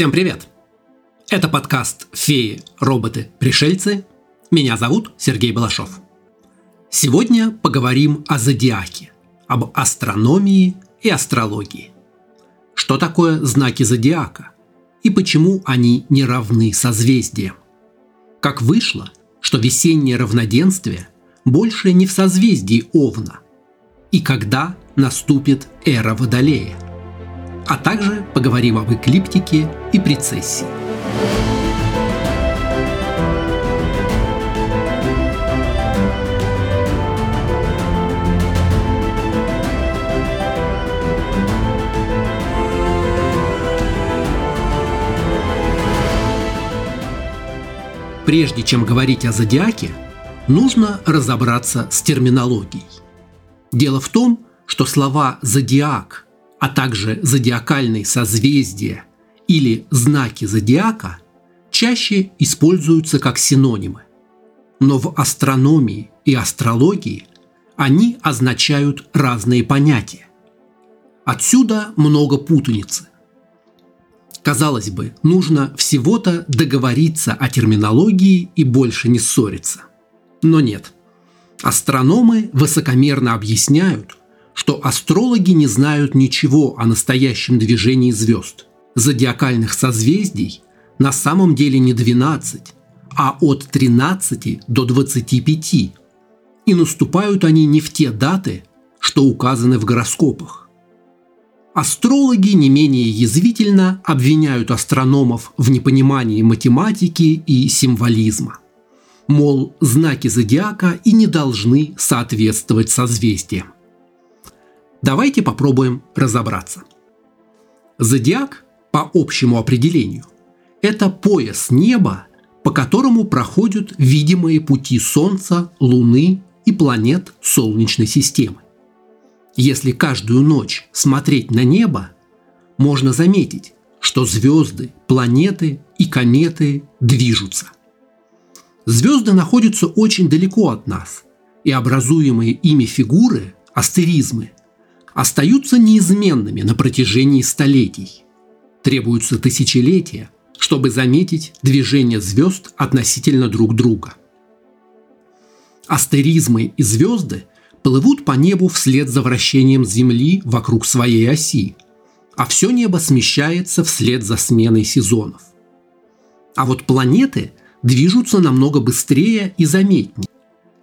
Всем привет! Это подкаст «Феи, роботы, пришельцы». Меня зовут Сергей Балашов. Сегодня поговорим о зодиаке, об астрономии и астрологии. Что такое знаки зодиака и почему они не равны созвездиям? Как вышло, что весеннее равноденствие больше не в созвездии Овна, и когда наступит эра Водолея – а также поговорим об эклиптике и прецессии. Прежде чем говорить о зодиаке, нужно разобраться с терминологией. Дело в том, что слова «зодиак» а также зодиакальные созвездия или знаки зодиака чаще используются как синонимы. Но в астрономии и астрологии они означают разные понятия. Отсюда много путаницы. Казалось бы, нужно всего-то договориться о терминологии и больше не ссориться. Но нет. Астрономы высокомерно объясняют, что астрологи не знают ничего о настоящем движении звезд. Зодиакальных созвездий на самом деле не 12, а от 13 до 25. И наступают они не в те даты, что указаны в гороскопах. Астрологи не менее язвительно обвиняют астрономов в непонимании математики и символизма. Мол, знаки зодиака и не должны соответствовать созвездиям. Давайте попробуем разобраться. Зодиак, по общему определению, это пояс неба, по которому проходят видимые пути Солнца, Луны и планет Солнечной системы. Если каждую ночь смотреть на небо, можно заметить, что звезды, планеты и кометы движутся. Звезды находятся очень далеко от нас, и образуемые ими фигуры, астеризмы, остаются неизменными на протяжении столетий. Требуются тысячелетия, чтобы заметить движение звезд относительно друг друга. Астеризмы и звезды плывут по небу вслед за вращением Земли вокруг своей оси, а все небо смещается вслед за сменой сезонов. А вот планеты движутся намного быстрее и заметнее.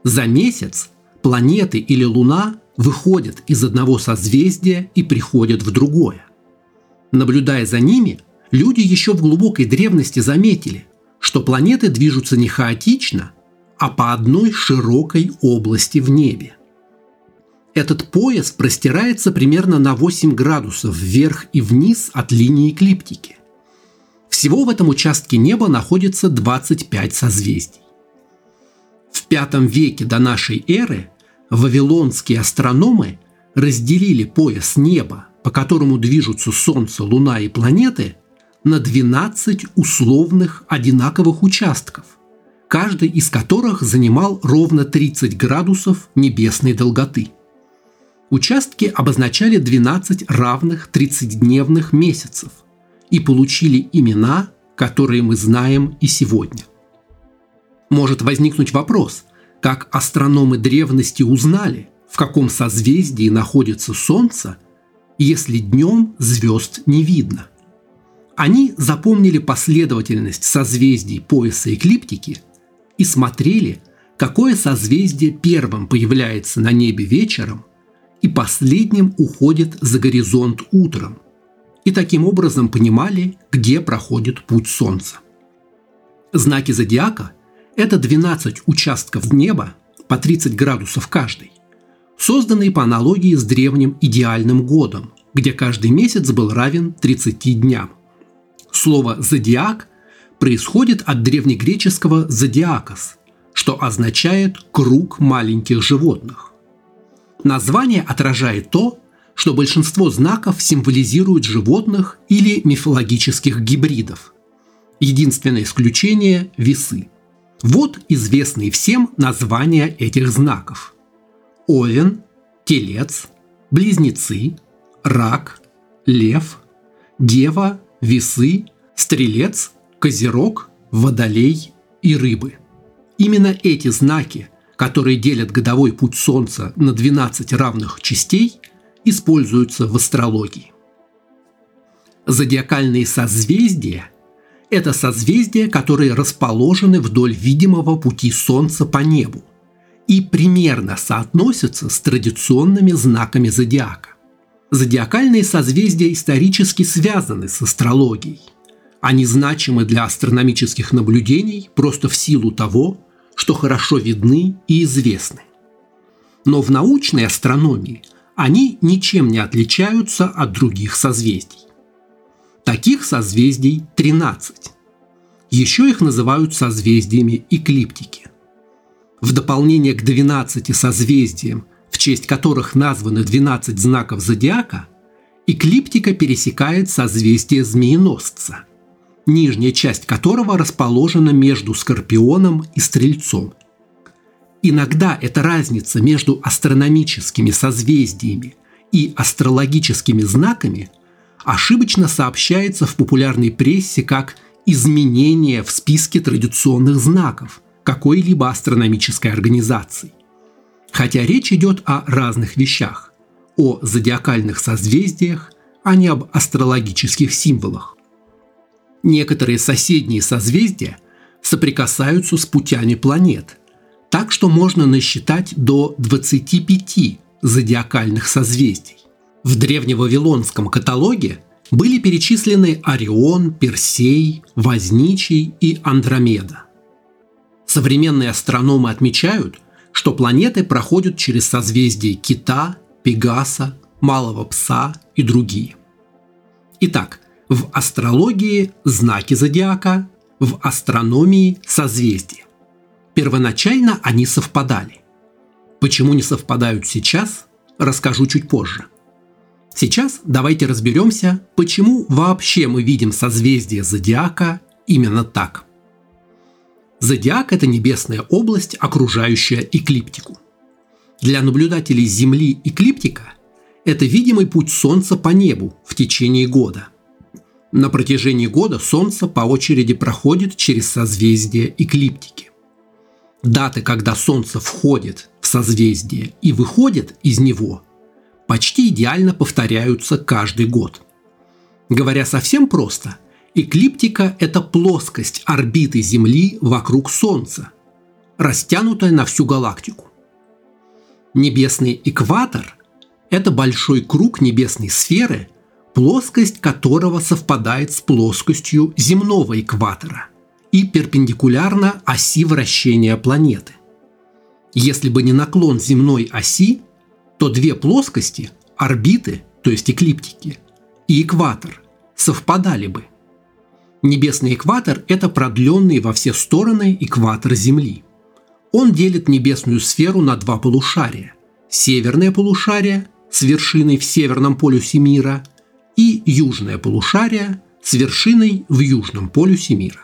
За месяц планеты или Луна выходят из одного созвездия и приходят в другое. Наблюдая за ними, люди еще в глубокой древности заметили, что планеты движутся не хаотично, а по одной широкой области в небе. Этот пояс простирается примерно на 8 градусов вверх и вниз от линии эклиптики. Всего в этом участке неба находится 25 созвездий. В V веке до нашей эры вавилонские астрономы разделили пояс неба, по которому движутся Солнце, Луна и планеты, на 12 условных одинаковых участков, каждый из которых занимал ровно 30 градусов небесной долготы. Участки обозначали 12 равных 30-дневных месяцев и получили имена, которые мы знаем и сегодня. Может возникнуть вопрос, как астрономы древности узнали, в каком созвездии находится Солнце, если днем звезд не видно. Они запомнили последовательность созвездий пояса эклиптики и смотрели, какое созвездие первым появляется на небе вечером и последним уходит за горизонт утром, и таким образом понимали, где проходит путь Солнца. Знаки зодиака это 12 участков неба по 30 градусов каждый, созданные по аналогии с древним идеальным годом, где каждый месяц был равен 30 дням. Слово «зодиак» происходит от древнегреческого «зодиакос», что означает «круг маленьких животных». Название отражает то, что большинство знаков символизируют животных или мифологических гибридов. Единственное исключение – весы – вот известные всем названия этих знаков. Овен, Телец, Близнецы, Рак, Лев, Дева, Весы, Стрелец, Козерог, Водолей и Рыбы. Именно эти знаки, которые делят годовой путь Солнца на 12 равных частей, используются в астрологии. Зодиакальные созвездия – это созвездия, которые расположены вдоль видимого пути Солнца по небу и примерно соотносятся с традиционными знаками зодиака. Зодиакальные созвездия исторически связаны с астрологией. Они значимы для астрономических наблюдений просто в силу того, что хорошо видны и известны. Но в научной астрономии они ничем не отличаются от других созвездий. Таких созвездий 13. Еще их называют созвездиями эклиптики. В дополнение к 12 созвездиям, в честь которых названы 12 знаков зодиака, эклиптика пересекает созвездие змееносца, нижняя часть которого расположена между Скорпионом и Стрельцом. Иногда эта разница между астрономическими созвездиями и астрологическими знаками ошибочно сообщается в популярной прессе как изменение в списке традиционных знаков какой-либо астрономической организации. Хотя речь идет о разных вещах – о зодиакальных созвездиях, а не об астрологических символах. Некоторые соседние созвездия соприкасаются с путями планет, так что можно насчитать до 25 зодиакальных созвездий. В древневавилонском каталоге были перечислены Орион, Персей, Возничий и Андромеда. Современные астрономы отмечают, что планеты проходят через созвездия Кита, Пегаса, Малого Пса и другие. Итак, в астрологии – знаки зодиака, в астрономии – созвездия. Первоначально они совпадали. Почему не совпадают сейчас, расскажу чуть позже – Сейчас давайте разберемся, почему вообще мы видим созвездие зодиака именно так. Зодиак – это небесная область, окружающая эклиптику. Для наблюдателей Земли эклиптика – это видимый путь Солнца по небу в течение года. На протяжении года Солнце по очереди проходит через созвездие эклиптики. Даты, когда Солнце входит в созвездие и выходит из него – почти идеально повторяются каждый год. Говоря совсем просто, эклиптика – это плоскость орбиты Земли вокруг Солнца, растянутая на всю галактику. Небесный экватор – это большой круг небесной сферы, плоскость которого совпадает с плоскостью земного экватора и перпендикулярна оси вращения планеты. Если бы не наклон земной оси, то две плоскости, орбиты, то есть эклиптики, и экватор совпадали бы. Небесный экватор – это продленный во все стороны экватор Земли. Он делит небесную сферу на два полушария – северное полушарие с вершиной в северном полюсе мира и южное полушарие с вершиной в южном полюсе мира.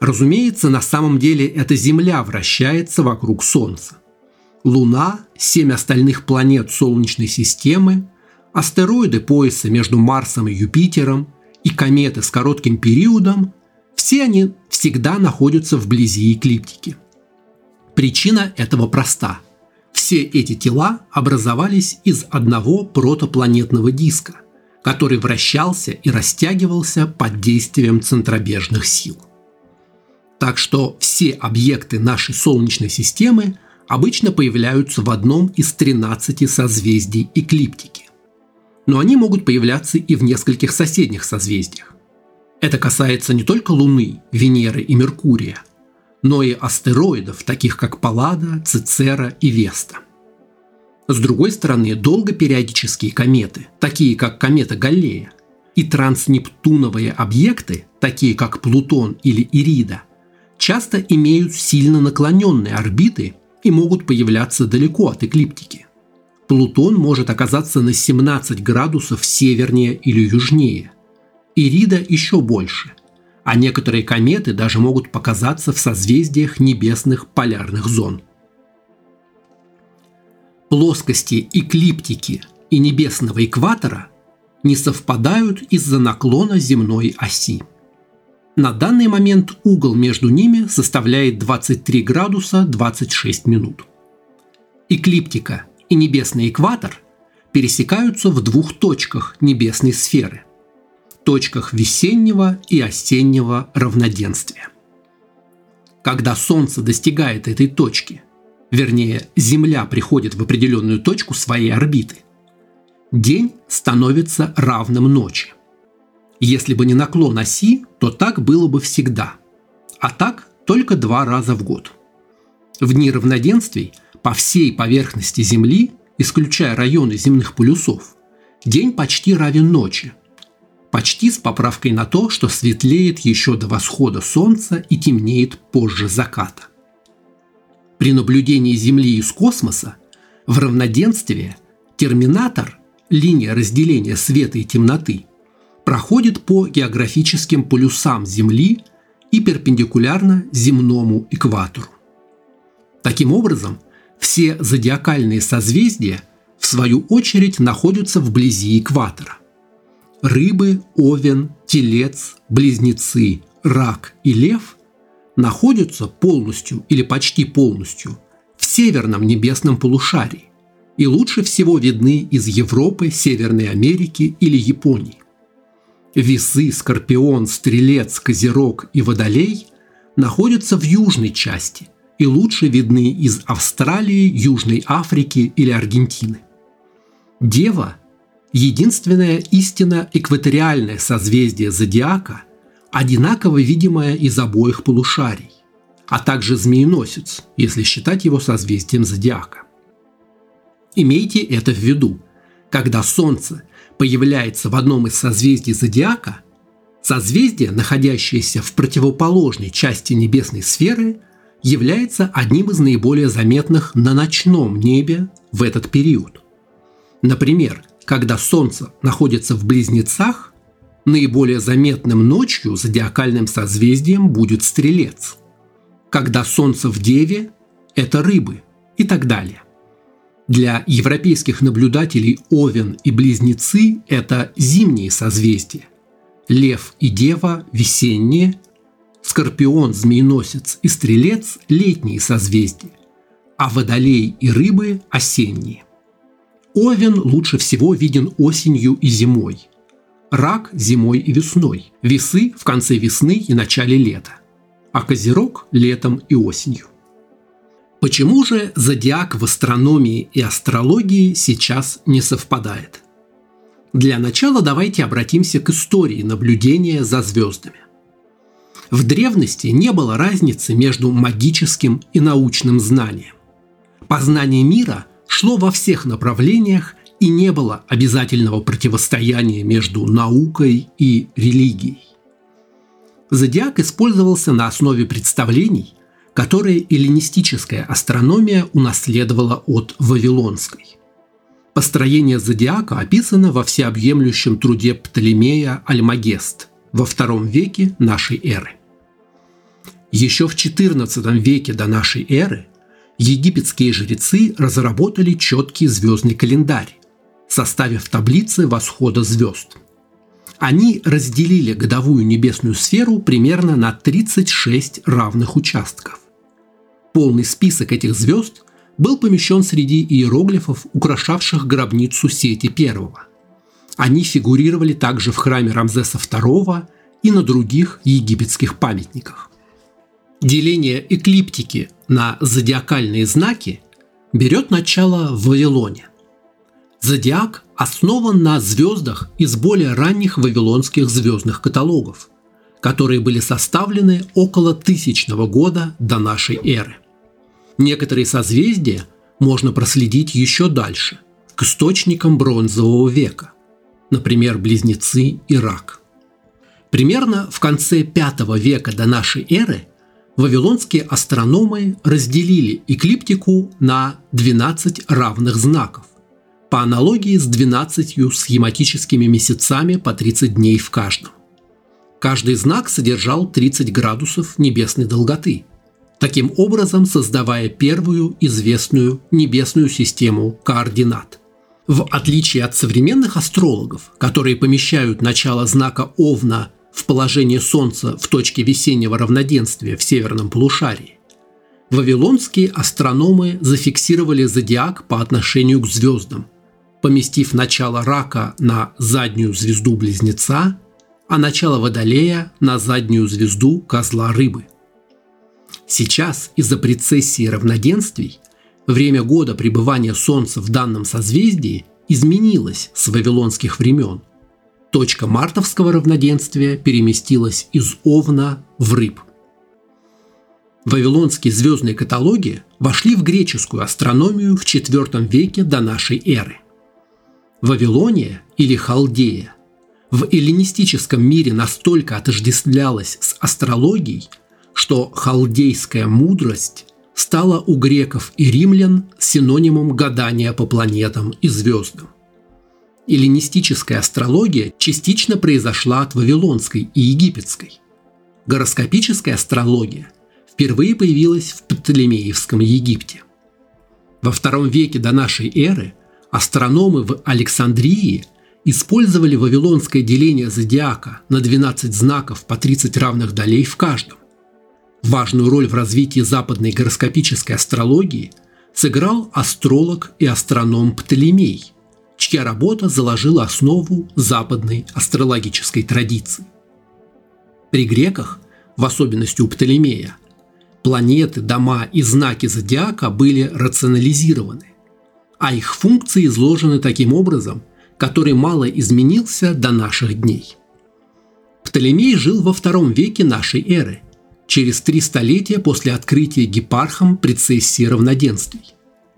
Разумеется, на самом деле эта Земля вращается вокруг Солнца. Луна, семь остальных планет Солнечной системы, астероиды пояса между Марсом и Юпитером и кометы с коротким периодом – все они всегда находятся вблизи эклиптики. Причина этого проста. Все эти тела образовались из одного протопланетного диска, который вращался и растягивался под действием центробежных сил. Так что все объекты нашей Солнечной системы обычно появляются в одном из 13 созвездий эклиптики. Но они могут появляться и в нескольких соседних созвездиях. Это касается не только Луны, Венеры и Меркурия, но и астероидов, таких как Паллада, Цицера и Веста. С другой стороны, долгопериодические кометы, такие как комета Галлея, и транснептуновые объекты, такие как Плутон или Ирида, часто имеют сильно наклоненные орбиты и могут появляться далеко от эклиптики. Плутон может оказаться на 17 градусов севернее или южнее. Ирида еще больше, а некоторые кометы даже могут показаться в созвездиях небесных полярных зон. Плоскости эклиптики и небесного экватора не совпадают из-за наклона земной оси. На данный момент угол между ними составляет 23 градуса 26 минут. Эклиптика и небесный экватор пересекаются в двух точках небесной сферы – точках весеннего и осеннего равноденствия. Когда Солнце достигает этой точки, вернее, Земля приходит в определенную точку своей орбиты, день становится равным ночи. Если бы не наклон оси, то так было бы всегда, а так только два раза в год. В дни равноденствий по всей поверхности Земли, исключая районы земных полюсов, день почти равен ночи. Почти с поправкой на то, что светлеет еще до восхода Солнца и темнеет позже заката. При наблюдении Земли из космоса в равноденствии терминатор, линия разделения света и темноты, проходит по географическим полюсам Земли и перпендикулярно земному экватору. Таким образом, все зодиакальные созвездия в свою очередь находятся вблизи экватора. Рыбы, Овен, Телец, Близнецы, Рак и Лев находятся полностью или почти полностью в северном небесном полушарии и лучше всего видны из Европы, Северной Америки или Японии. Весы, Скорпион, Стрелец, Козерог и Водолей находятся в южной части и лучше видны из Австралии, Южной Африки или Аргентины. Дева – единственное истинно экваториальное созвездие зодиака, одинаково видимое из обоих полушарий, а также змееносец, если считать его созвездием зодиака. Имейте это в виду, когда Солнце – появляется в одном из созвездий зодиака, созвездие, находящееся в противоположной части небесной сферы, является одним из наиболее заметных на ночном небе в этот период. Например, когда Солнце находится в Близнецах, наиболее заметным ночью зодиакальным созвездием будет Стрелец. Когда Солнце в Деве – это Рыбы и так далее. Для европейских наблюдателей Овен и Близнецы – это зимние созвездия. Лев и Дева – весенние, Скорпион, Змееносец и Стрелец – летние созвездия, а Водолей и Рыбы – осенние. Овен лучше всего виден осенью и зимой. Рак – зимой и весной. Весы – в конце весны и начале лета. А Козерог – летом и осенью. Почему же зодиак в астрономии и астрологии сейчас не совпадает? Для начала давайте обратимся к истории наблюдения за звездами. В древности не было разницы между магическим и научным знанием. Познание мира шло во всех направлениях и не было обязательного противостояния между наукой и религией. Зодиак использовался на основе представлений, которые эллинистическая астрономия унаследовала от вавилонской. Построение зодиака описано во всеобъемлющем труде Птолемея Альмагест во II веке нашей эры. Еще в XIV веке до нашей эры египетские жрецы разработали четкий звездный календарь, составив таблицы восхода звезд. Они разделили годовую небесную сферу примерно на 36 равных участков. Полный список этих звезд был помещен среди иероглифов, украшавших гробницу Сети I. Они фигурировали также в храме Рамзеса II и на других египетских памятниках. Деление эклиптики на зодиакальные знаки берет начало в Вавилоне. Зодиак основан на звездах из более ранних вавилонских звездных каталогов, которые были составлены около тысячного года до нашей эры. Некоторые созвездия можно проследить еще дальше, к источникам бронзового века, например, Близнецы и Рак. Примерно в конце V века до нашей эры вавилонские астрономы разделили эклиптику на 12 равных знаков, по аналогии с 12 схематическими месяцами по 30 дней в каждом. Каждый знак содержал 30 градусов небесной долготы – таким образом создавая первую известную небесную систему координат. В отличие от современных астрологов, которые помещают начало знака Овна в положение Солнца в точке весеннего равноденствия в северном полушарии, вавилонские астрономы зафиксировали зодиак по отношению к звездам, поместив начало рака на заднюю звезду Близнеца, а начало Водолея на заднюю звезду Козла Рыбы. Сейчас из-за прецессии равноденствий время года пребывания Солнца в данном созвездии изменилось с вавилонских времен. Точка мартовского равноденствия переместилась из Овна в Рыб. Вавилонские звездные каталоги вошли в греческую астрономию в IV веке до нашей эры. Вавилония или Халдея в эллинистическом мире настолько отождествлялась с астрологией, что халдейская мудрость стала у греков и римлян синонимом гадания по планетам и звездам. Эллинистическая астрология частично произошла от вавилонской и египетской. Гороскопическая астрология впервые появилась в Птолемеевском Египте. Во втором веке до нашей эры астрономы в Александрии использовали вавилонское деление зодиака на 12 знаков по 30 равных долей в каждом. Важную роль в развитии западной гороскопической астрологии сыграл астролог и астроном Птолемей, чья работа заложила основу западной астрологической традиции. При греках, в особенности у Птолемея, планеты, дома и знаки зодиака были рационализированы, а их функции изложены таким образом, который мало изменился до наших дней. Птолемей жил во втором веке нашей эры, через три столетия после открытия гепархом прецессии равноденствий.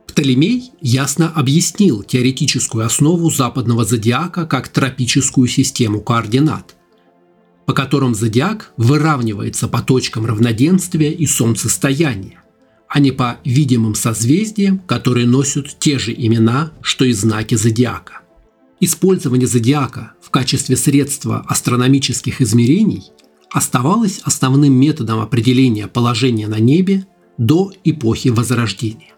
Птолемей ясно объяснил теоретическую основу западного зодиака как тропическую систему координат, по которым зодиак выравнивается по точкам равноденствия и солнцестояния, а не по видимым созвездиям, которые носят те же имена, что и знаки зодиака. Использование зодиака в качестве средства астрономических измерений оставалось основным методом определения положения на небе до эпохи Возрождения.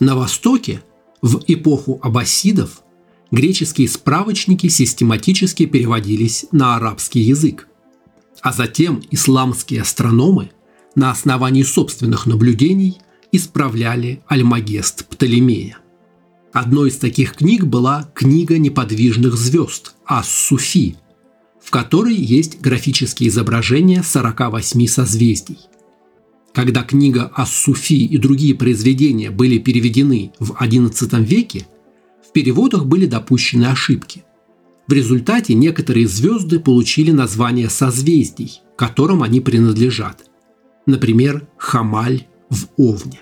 На Востоке, в эпоху аббасидов, греческие справочники систематически переводились на арабский язык, а затем исламские астрономы на основании собственных наблюдений исправляли Альмагест Птолемея. Одной из таких книг была «Книга неподвижных звезд» Ас-Суфи, в которой есть графические изображения 48 созвездий. Когда книга Ас-Суфи и другие произведения были переведены в XI веке, в переводах были допущены ошибки. В результате некоторые звезды получили название созвездий, которым они принадлежат. Например, Хамаль в Овне.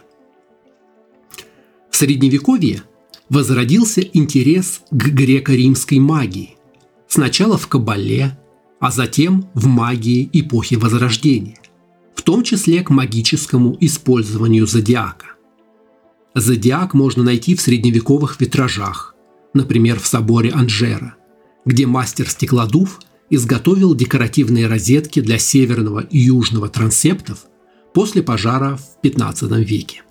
В Средневековье возродился интерес к греко-римской магии. Сначала в Кабале, а затем в магии эпохи Возрождения, в том числе к магическому использованию зодиака. Зодиак можно найти в средневековых витражах, например, в соборе Анжера, где мастер стеклодув изготовил декоративные розетки для северного и южного трансептов после пожара в XV веке.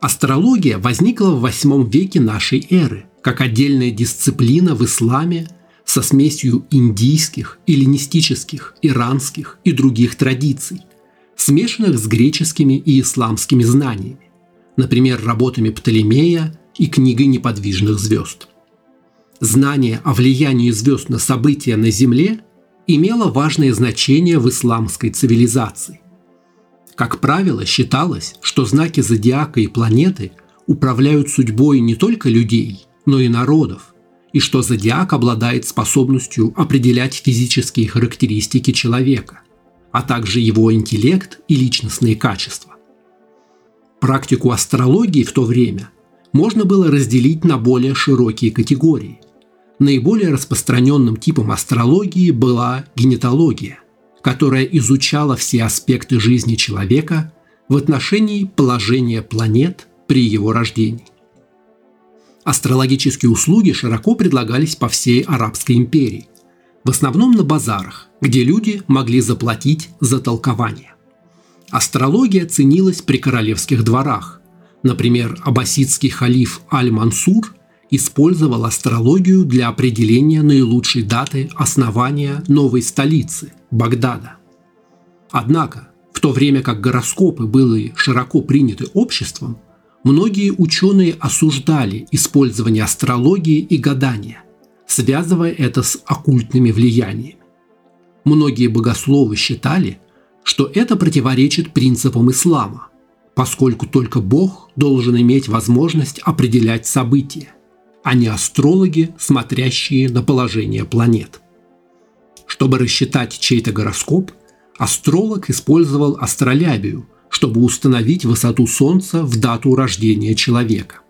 Астрология возникла в VIII веке нашей эры как отдельная дисциплина в исламе со смесью индийских, эллинистических, иранских и других традиций, смешанных с греческими и исламскими знаниями например, работами Птолемея и книгой неподвижных звезд. Знание о влиянии звезд на события на Земле имело важное значение в исламской цивилизации. Как правило, считалось, что знаки зодиака и планеты управляют судьбой не только людей, но и народов, и что зодиак обладает способностью определять физические характеристики человека, а также его интеллект и личностные качества. Практику астрологии в то время можно было разделить на более широкие категории. Наиболее распространенным типом астрологии была генетология, которая изучала все аспекты жизни человека в отношении положения планет при его рождении. Астрологические услуги широко предлагались по всей Арабской империи, в основном на базарах, где люди могли заплатить за толкование. Астрология ценилась при королевских дворах. Например, аббасидский халиф Аль-Мансур использовал астрологию для определения наилучшей даты основания новой столицы – Багдада. Однако, в то время как гороскопы были широко приняты обществом, многие ученые осуждали использование астрологии и гадания, связывая это с оккультными влияниями. Многие богословы считали, что это противоречит принципам ислама, поскольку только Бог должен иметь возможность определять события, а не астрологи, смотрящие на положение планет. Чтобы рассчитать чей-то гороскоп, астролог использовал астролябию, чтобы установить высоту Солнца в дату рождения человека.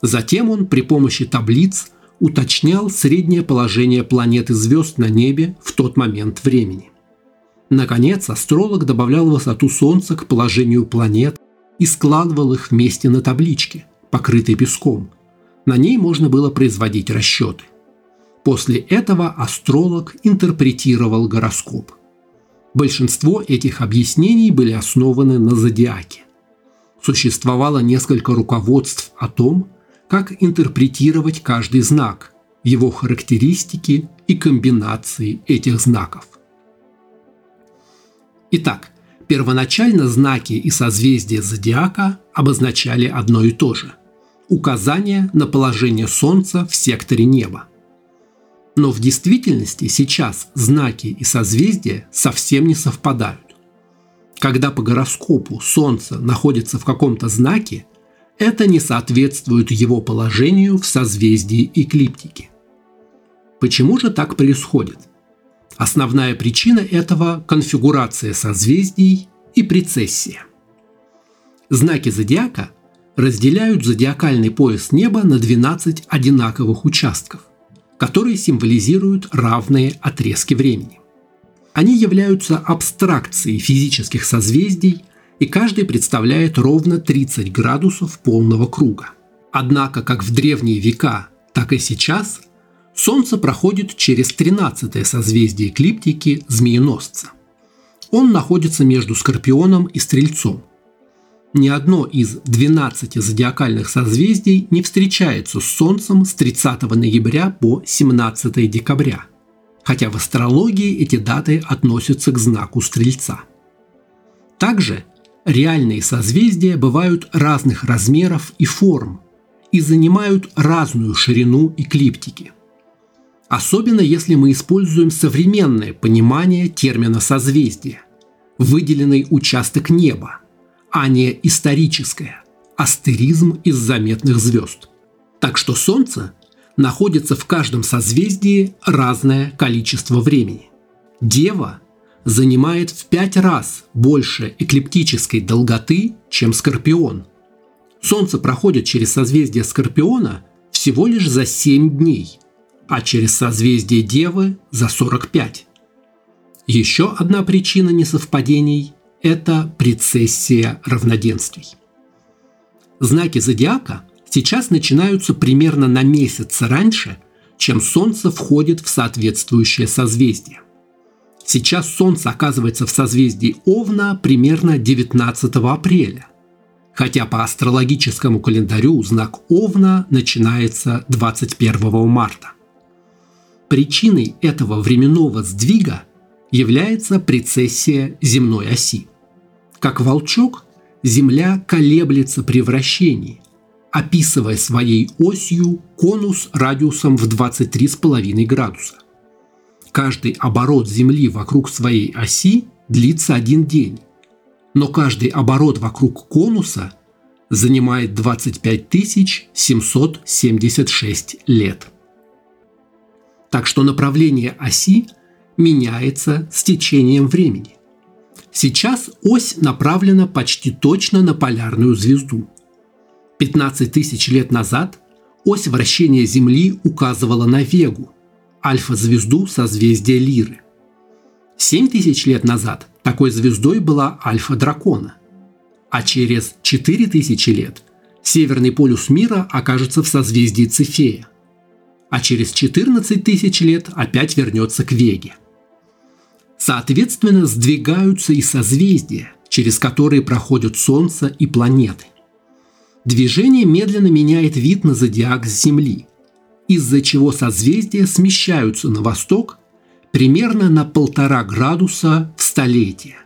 Затем он при помощи таблиц уточнял среднее положение планет и звезд на небе в тот момент времени. Наконец, астролог добавлял высоту Солнца к положению планет и складывал их вместе на табличке, покрытой песком. На ней можно было производить расчеты. После этого астролог интерпретировал гороскоп. Большинство этих объяснений были основаны на зодиаке. Существовало несколько руководств о том, как интерпретировать каждый знак, его характеристики и комбинации этих знаков. Итак, первоначально знаки и созвездия зодиака обозначали одно и то же – указание на положение Солнца в секторе неба. Но в действительности сейчас знаки и созвездия совсем не совпадают. Когда по гороскопу Солнце находится в каком-то знаке, это не соответствует его положению в созвездии эклиптики. Почему же так происходит – Основная причина этого – конфигурация созвездий и прецессия. Знаки зодиака разделяют зодиакальный пояс неба на 12 одинаковых участков, которые символизируют равные отрезки времени. Они являются абстракцией физических созвездий, и каждый представляет ровно 30 градусов полного круга. Однако как в древние века, так и сейчас – Солнце проходит через 13 созвездие эклиптики Змееносца. Он находится между Скорпионом и Стрельцом. Ни одно из 12 зодиакальных созвездий не встречается с Солнцем с 30 ноября по 17 декабря, хотя в астрологии эти даты относятся к знаку Стрельца. Также реальные созвездия бывают разных размеров и форм и занимают разную ширину эклиптики – Особенно если мы используем современное понимание термина созвездия, выделенный участок неба, а не историческое, астеризм из заметных звезд. Так что Солнце находится в каждом созвездии разное количество времени. Дева занимает в пять раз больше эклиптической долготы, чем Скорпион. Солнце проходит через созвездие Скорпиона всего лишь за 7 дней – а через созвездие Девы за 45. Еще одна причина несовпадений – это прецессия равноденствий. Знаки зодиака сейчас начинаются примерно на месяц раньше, чем Солнце входит в соответствующее созвездие. Сейчас Солнце оказывается в созвездии Овна примерно 19 апреля, хотя по астрологическому календарю знак Овна начинается 21 марта. Причиной этого временного сдвига является прецессия земной оси. Как волчок, Земля колеблется при вращении, описывая своей осью конус радиусом в 23,5 градуса. Каждый оборот Земли вокруг своей оси длится один день, но каждый оборот вокруг конуса занимает 25 776 лет так что направление оси меняется с течением времени. Сейчас ось направлена почти точно на полярную звезду. 15 тысяч лет назад ось вращения Земли указывала на Вегу, альфа-звезду созвездия Лиры. 7 тысяч лет назад такой звездой была альфа-дракона, а через 4 тысячи лет северный полюс мира окажется в созвездии Цефея – а через 14 тысяч лет опять вернется к Веге. Соответственно, сдвигаются и созвездия, через которые проходят Солнце и планеты. Движение медленно меняет вид на зодиак с Земли, из-за чего созвездия смещаются на восток примерно на полтора градуса в столетие.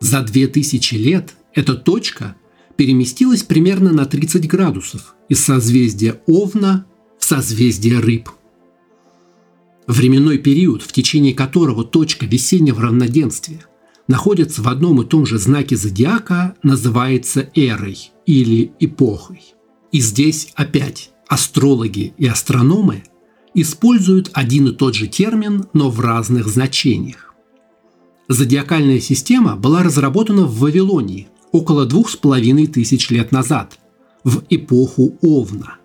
За 2000 лет эта точка переместилась примерно на 30 градусов из созвездия Овна в созвездие Рыб. Временной период, в течение которого точка весеннего равноденствия находится в одном и том же знаке зодиака, называется эрой или эпохой. И здесь опять астрологи и астрономы используют один и тот же термин, но в разных значениях. Зодиакальная система была разработана в Вавилонии около двух с половиной тысяч лет назад, в эпоху Овна.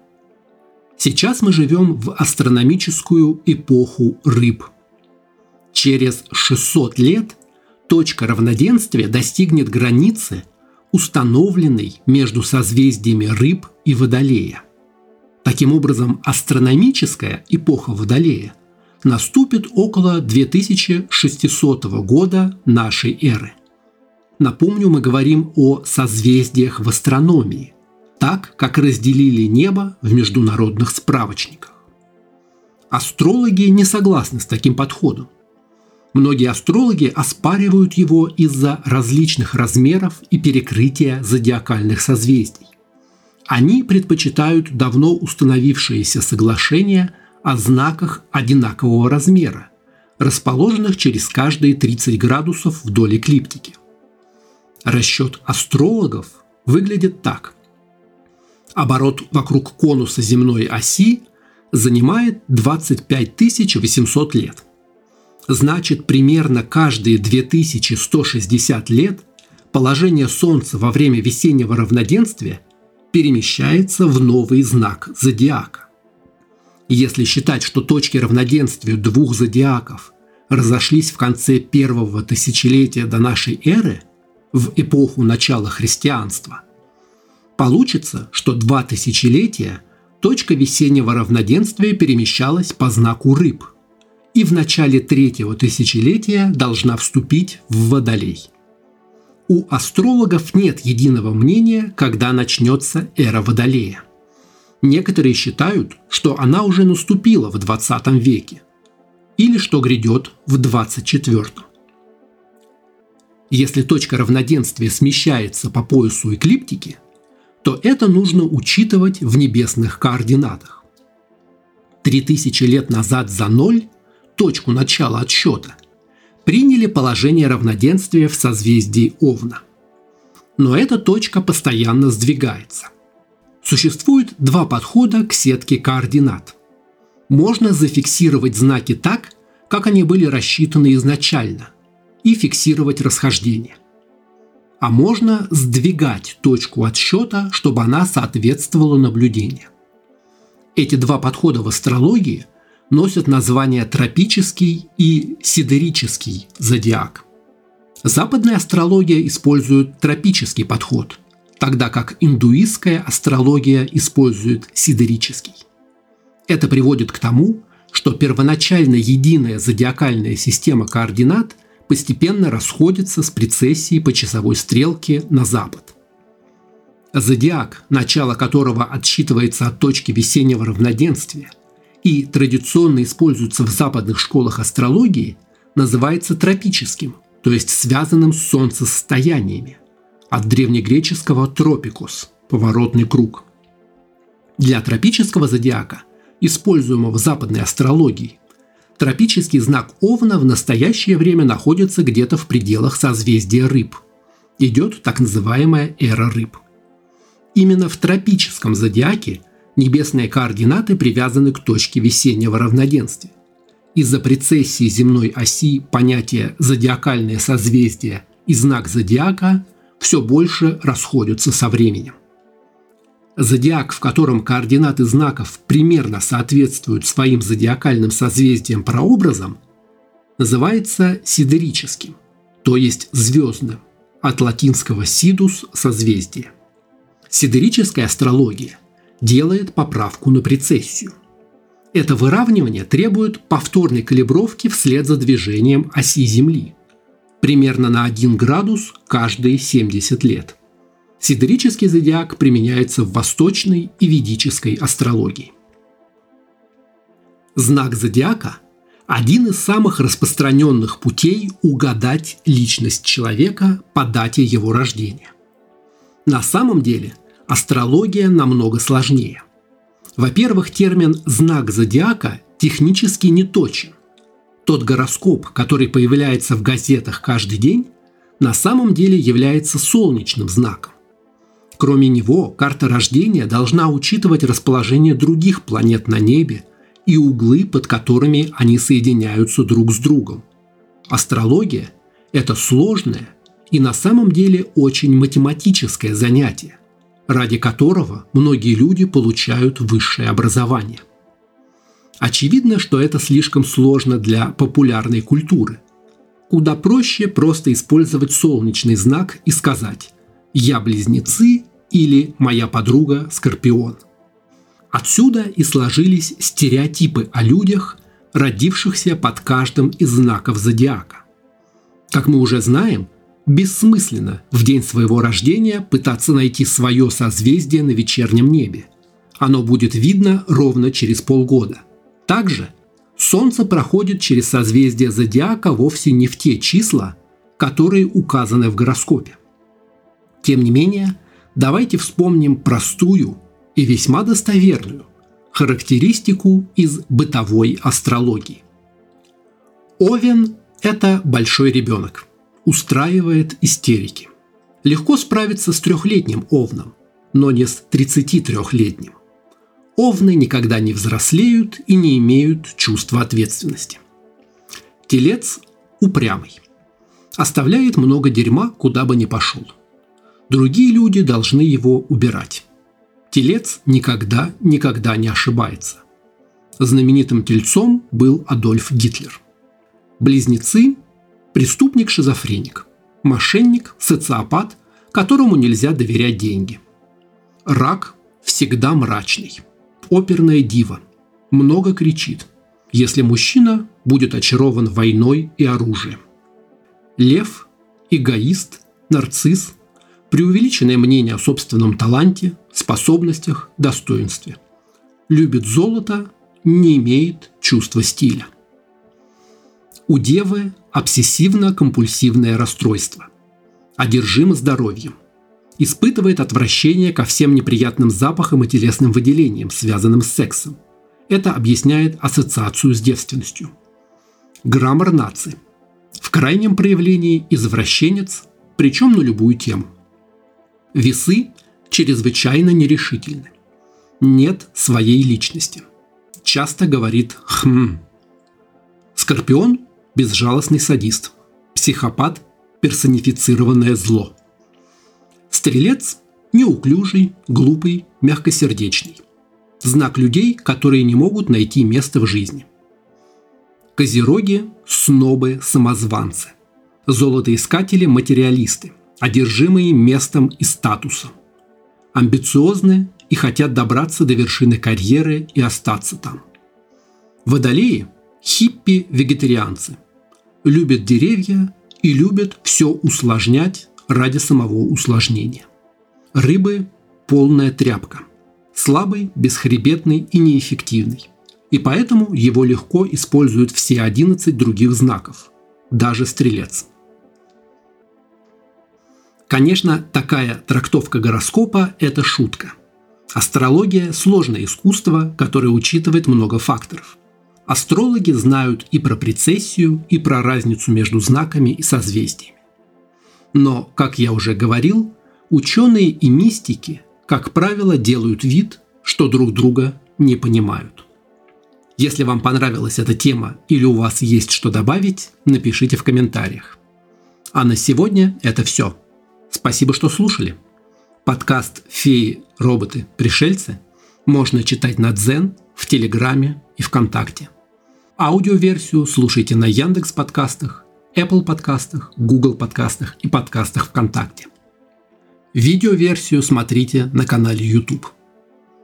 Сейчас мы живем в астрономическую эпоху рыб. Через 600 лет точка равноденствия достигнет границы, установленной между созвездиями рыб и водолея. Таким образом, астрономическая эпоха Водолея наступит около 2600 года нашей эры. Напомню, мы говорим о созвездиях в астрономии, так как разделили небо в международных справочниках. Астрологи не согласны с таким подходом. Многие астрологи оспаривают его из-за различных размеров и перекрытия зодиакальных созвездий. Они предпочитают давно установившиеся соглашения о знаках одинакового размера, расположенных через каждые 30 градусов вдоль эклиптики – Расчет астрологов выглядит так. Оборот вокруг конуса земной оси занимает 25 800 лет. Значит, примерно каждые 2160 лет положение Солнца во время весеннего равноденствия перемещается в новый знак зодиака. Если считать, что точки равноденствия двух зодиаков разошлись в конце первого тысячелетия до нашей эры – в эпоху начала христианства. Получится, что два тысячелетия точка весеннего равноденствия перемещалась по знаку рыб, и в начале третьего тысячелетия должна вступить в Водолей. У астрологов нет единого мнения, когда начнется эра Водолея. Некоторые считают, что она уже наступила в 20 веке, или что грядет в 24. Если точка равноденствия смещается по поясу эклиптики, то это нужно учитывать в небесных координатах. 3000 лет назад за ноль, точку начала отсчета, приняли положение равноденствия в созвездии Овна. Но эта точка постоянно сдвигается. Существует два подхода к сетке координат. Можно зафиксировать знаки так, как они были рассчитаны изначально – и фиксировать расхождение. А можно сдвигать точку отсчета, чтобы она соответствовала наблюдению. Эти два подхода в астрологии носят названия тропический и сидерический зодиак. Западная астрология использует тропический подход, тогда как индуистская астрология использует сидерический. Это приводит к тому, что первоначально единая зодиакальная система координат – постепенно расходится с прецессией по часовой стрелке на запад. Зодиак, начало которого отсчитывается от точки весеннего равноденствия и традиционно используется в западных школах астрологии, называется тропическим, то есть связанным с солнцестояниями, от древнегреческого «тропикус» – поворотный круг. Для тропического зодиака, используемого в западной астрологии, Тропический знак Овна в настоящее время находится где-то в пределах созвездия рыб. Идет так называемая эра рыб. Именно в тропическом зодиаке небесные координаты привязаны к точке весеннего равноденствия. Из-за прецессии земной оси понятие «зодиакальное созвездие» и знак зодиака все больше расходятся со временем. Зодиак, в котором координаты знаков примерно соответствуют своим зодиакальным созвездиям прообразам, называется сидерическим, то есть звездным, от латинского «сидус» – созвездие. Сидерическая астрология делает поправку на прецессию. Это выравнивание требует повторной калибровки вслед за движением оси Земли, примерно на 1 градус каждые 70 лет. Сидерический зодиак применяется в восточной и ведической астрологии. Знак зодиака – один из самых распространенных путей угадать личность человека по дате его рождения. На самом деле астрология намного сложнее. Во-первых, термин «знак зодиака» технически не точен. Тот гороскоп, который появляется в газетах каждый день, на самом деле является солнечным знаком. Кроме него, карта рождения должна учитывать расположение других планет на небе и углы, под которыми они соединяются друг с другом. Астрология – это сложное и на самом деле очень математическое занятие, ради которого многие люди получают высшее образование. Очевидно, что это слишком сложно для популярной культуры. Куда проще просто использовать солнечный знак и сказать «Я близнецы» или «Моя подруга Скорпион». Отсюда и сложились стереотипы о людях, родившихся под каждым из знаков зодиака. Как мы уже знаем, бессмысленно в день своего рождения пытаться найти свое созвездие на вечернем небе. Оно будет видно ровно через полгода. Также Солнце проходит через созвездие зодиака вовсе не в те числа, которые указаны в гороскопе. Тем не менее, давайте вспомним простую и весьма достоверную характеристику из бытовой астрологии. Овен – это большой ребенок, устраивает истерики. Легко справиться с трехлетним овном, но не с 33-летним. Овны никогда не взрослеют и не имеют чувства ответственности. Телец упрямый. Оставляет много дерьма, куда бы ни пошел. Другие люди должны его убирать. Телец никогда, никогда не ошибается. Знаменитым тельцом был Адольф Гитлер. Близнецы – преступник-шизофреник, мошенник, социопат, которому нельзя доверять деньги. Рак всегда мрачный оперная дива. Много кричит, если мужчина будет очарован войной и оружием. Лев – эгоист, нарцисс, преувеличенное мнение о собственном таланте, способностях, достоинстве. Любит золото, не имеет чувства стиля. У девы обсессивно-компульсивное расстройство. Одержимо здоровьем – испытывает отвращение ко всем неприятным запахам и телесным выделениям, связанным с сексом. Это объясняет ассоциацию с девственностью. Граммар нации. В крайнем проявлении извращенец, причем на любую тему. Весы чрезвычайно нерешительны. Нет своей личности. Часто говорит «хм». Скорпион – безжалостный садист. Психопат – персонифицированное зло – Стрелец – неуклюжий, глупый, мягкосердечный. Знак людей, которые не могут найти место в жизни. Козероги – снобы, самозванцы. Золотоискатели – материалисты, одержимые местом и статусом. Амбициозны и хотят добраться до вершины карьеры и остаться там. Водолеи – хиппи-вегетарианцы. Любят деревья и любят все усложнять, ради самого усложнения. Рыбы – полная тряпка. Слабый, бесхребетный и неэффективный. И поэтому его легко используют все 11 других знаков, даже стрелец. Конечно, такая трактовка гороскопа – это шутка. Астрология – сложное искусство, которое учитывает много факторов. Астрологи знают и про прецессию, и про разницу между знаками и созвездиями. Но, как я уже говорил, ученые и мистики, как правило, делают вид, что друг друга не понимают. Если вам понравилась эта тема или у вас есть что добавить, напишите в комментариях. А на сегодня это все. Спасибо, что слушали. Подкаст «Феи, роботы, пришельцы» можно читать на Дзен, в Телеграме и ВКонтакте. Аудиоверсию слушайте на Яндекс подкастах Apple подкастах, Google подкастах и подкастах ВКонтакте. Видеоверсию смотрите на канале YouTube.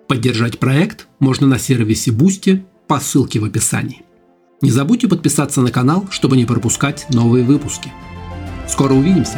Поддержать проект можно на сервисе Boosty по ссылке в описании. Не забудьте подписаться на канал, чтобы не пропускать новые выпуски. Скоро увидимся!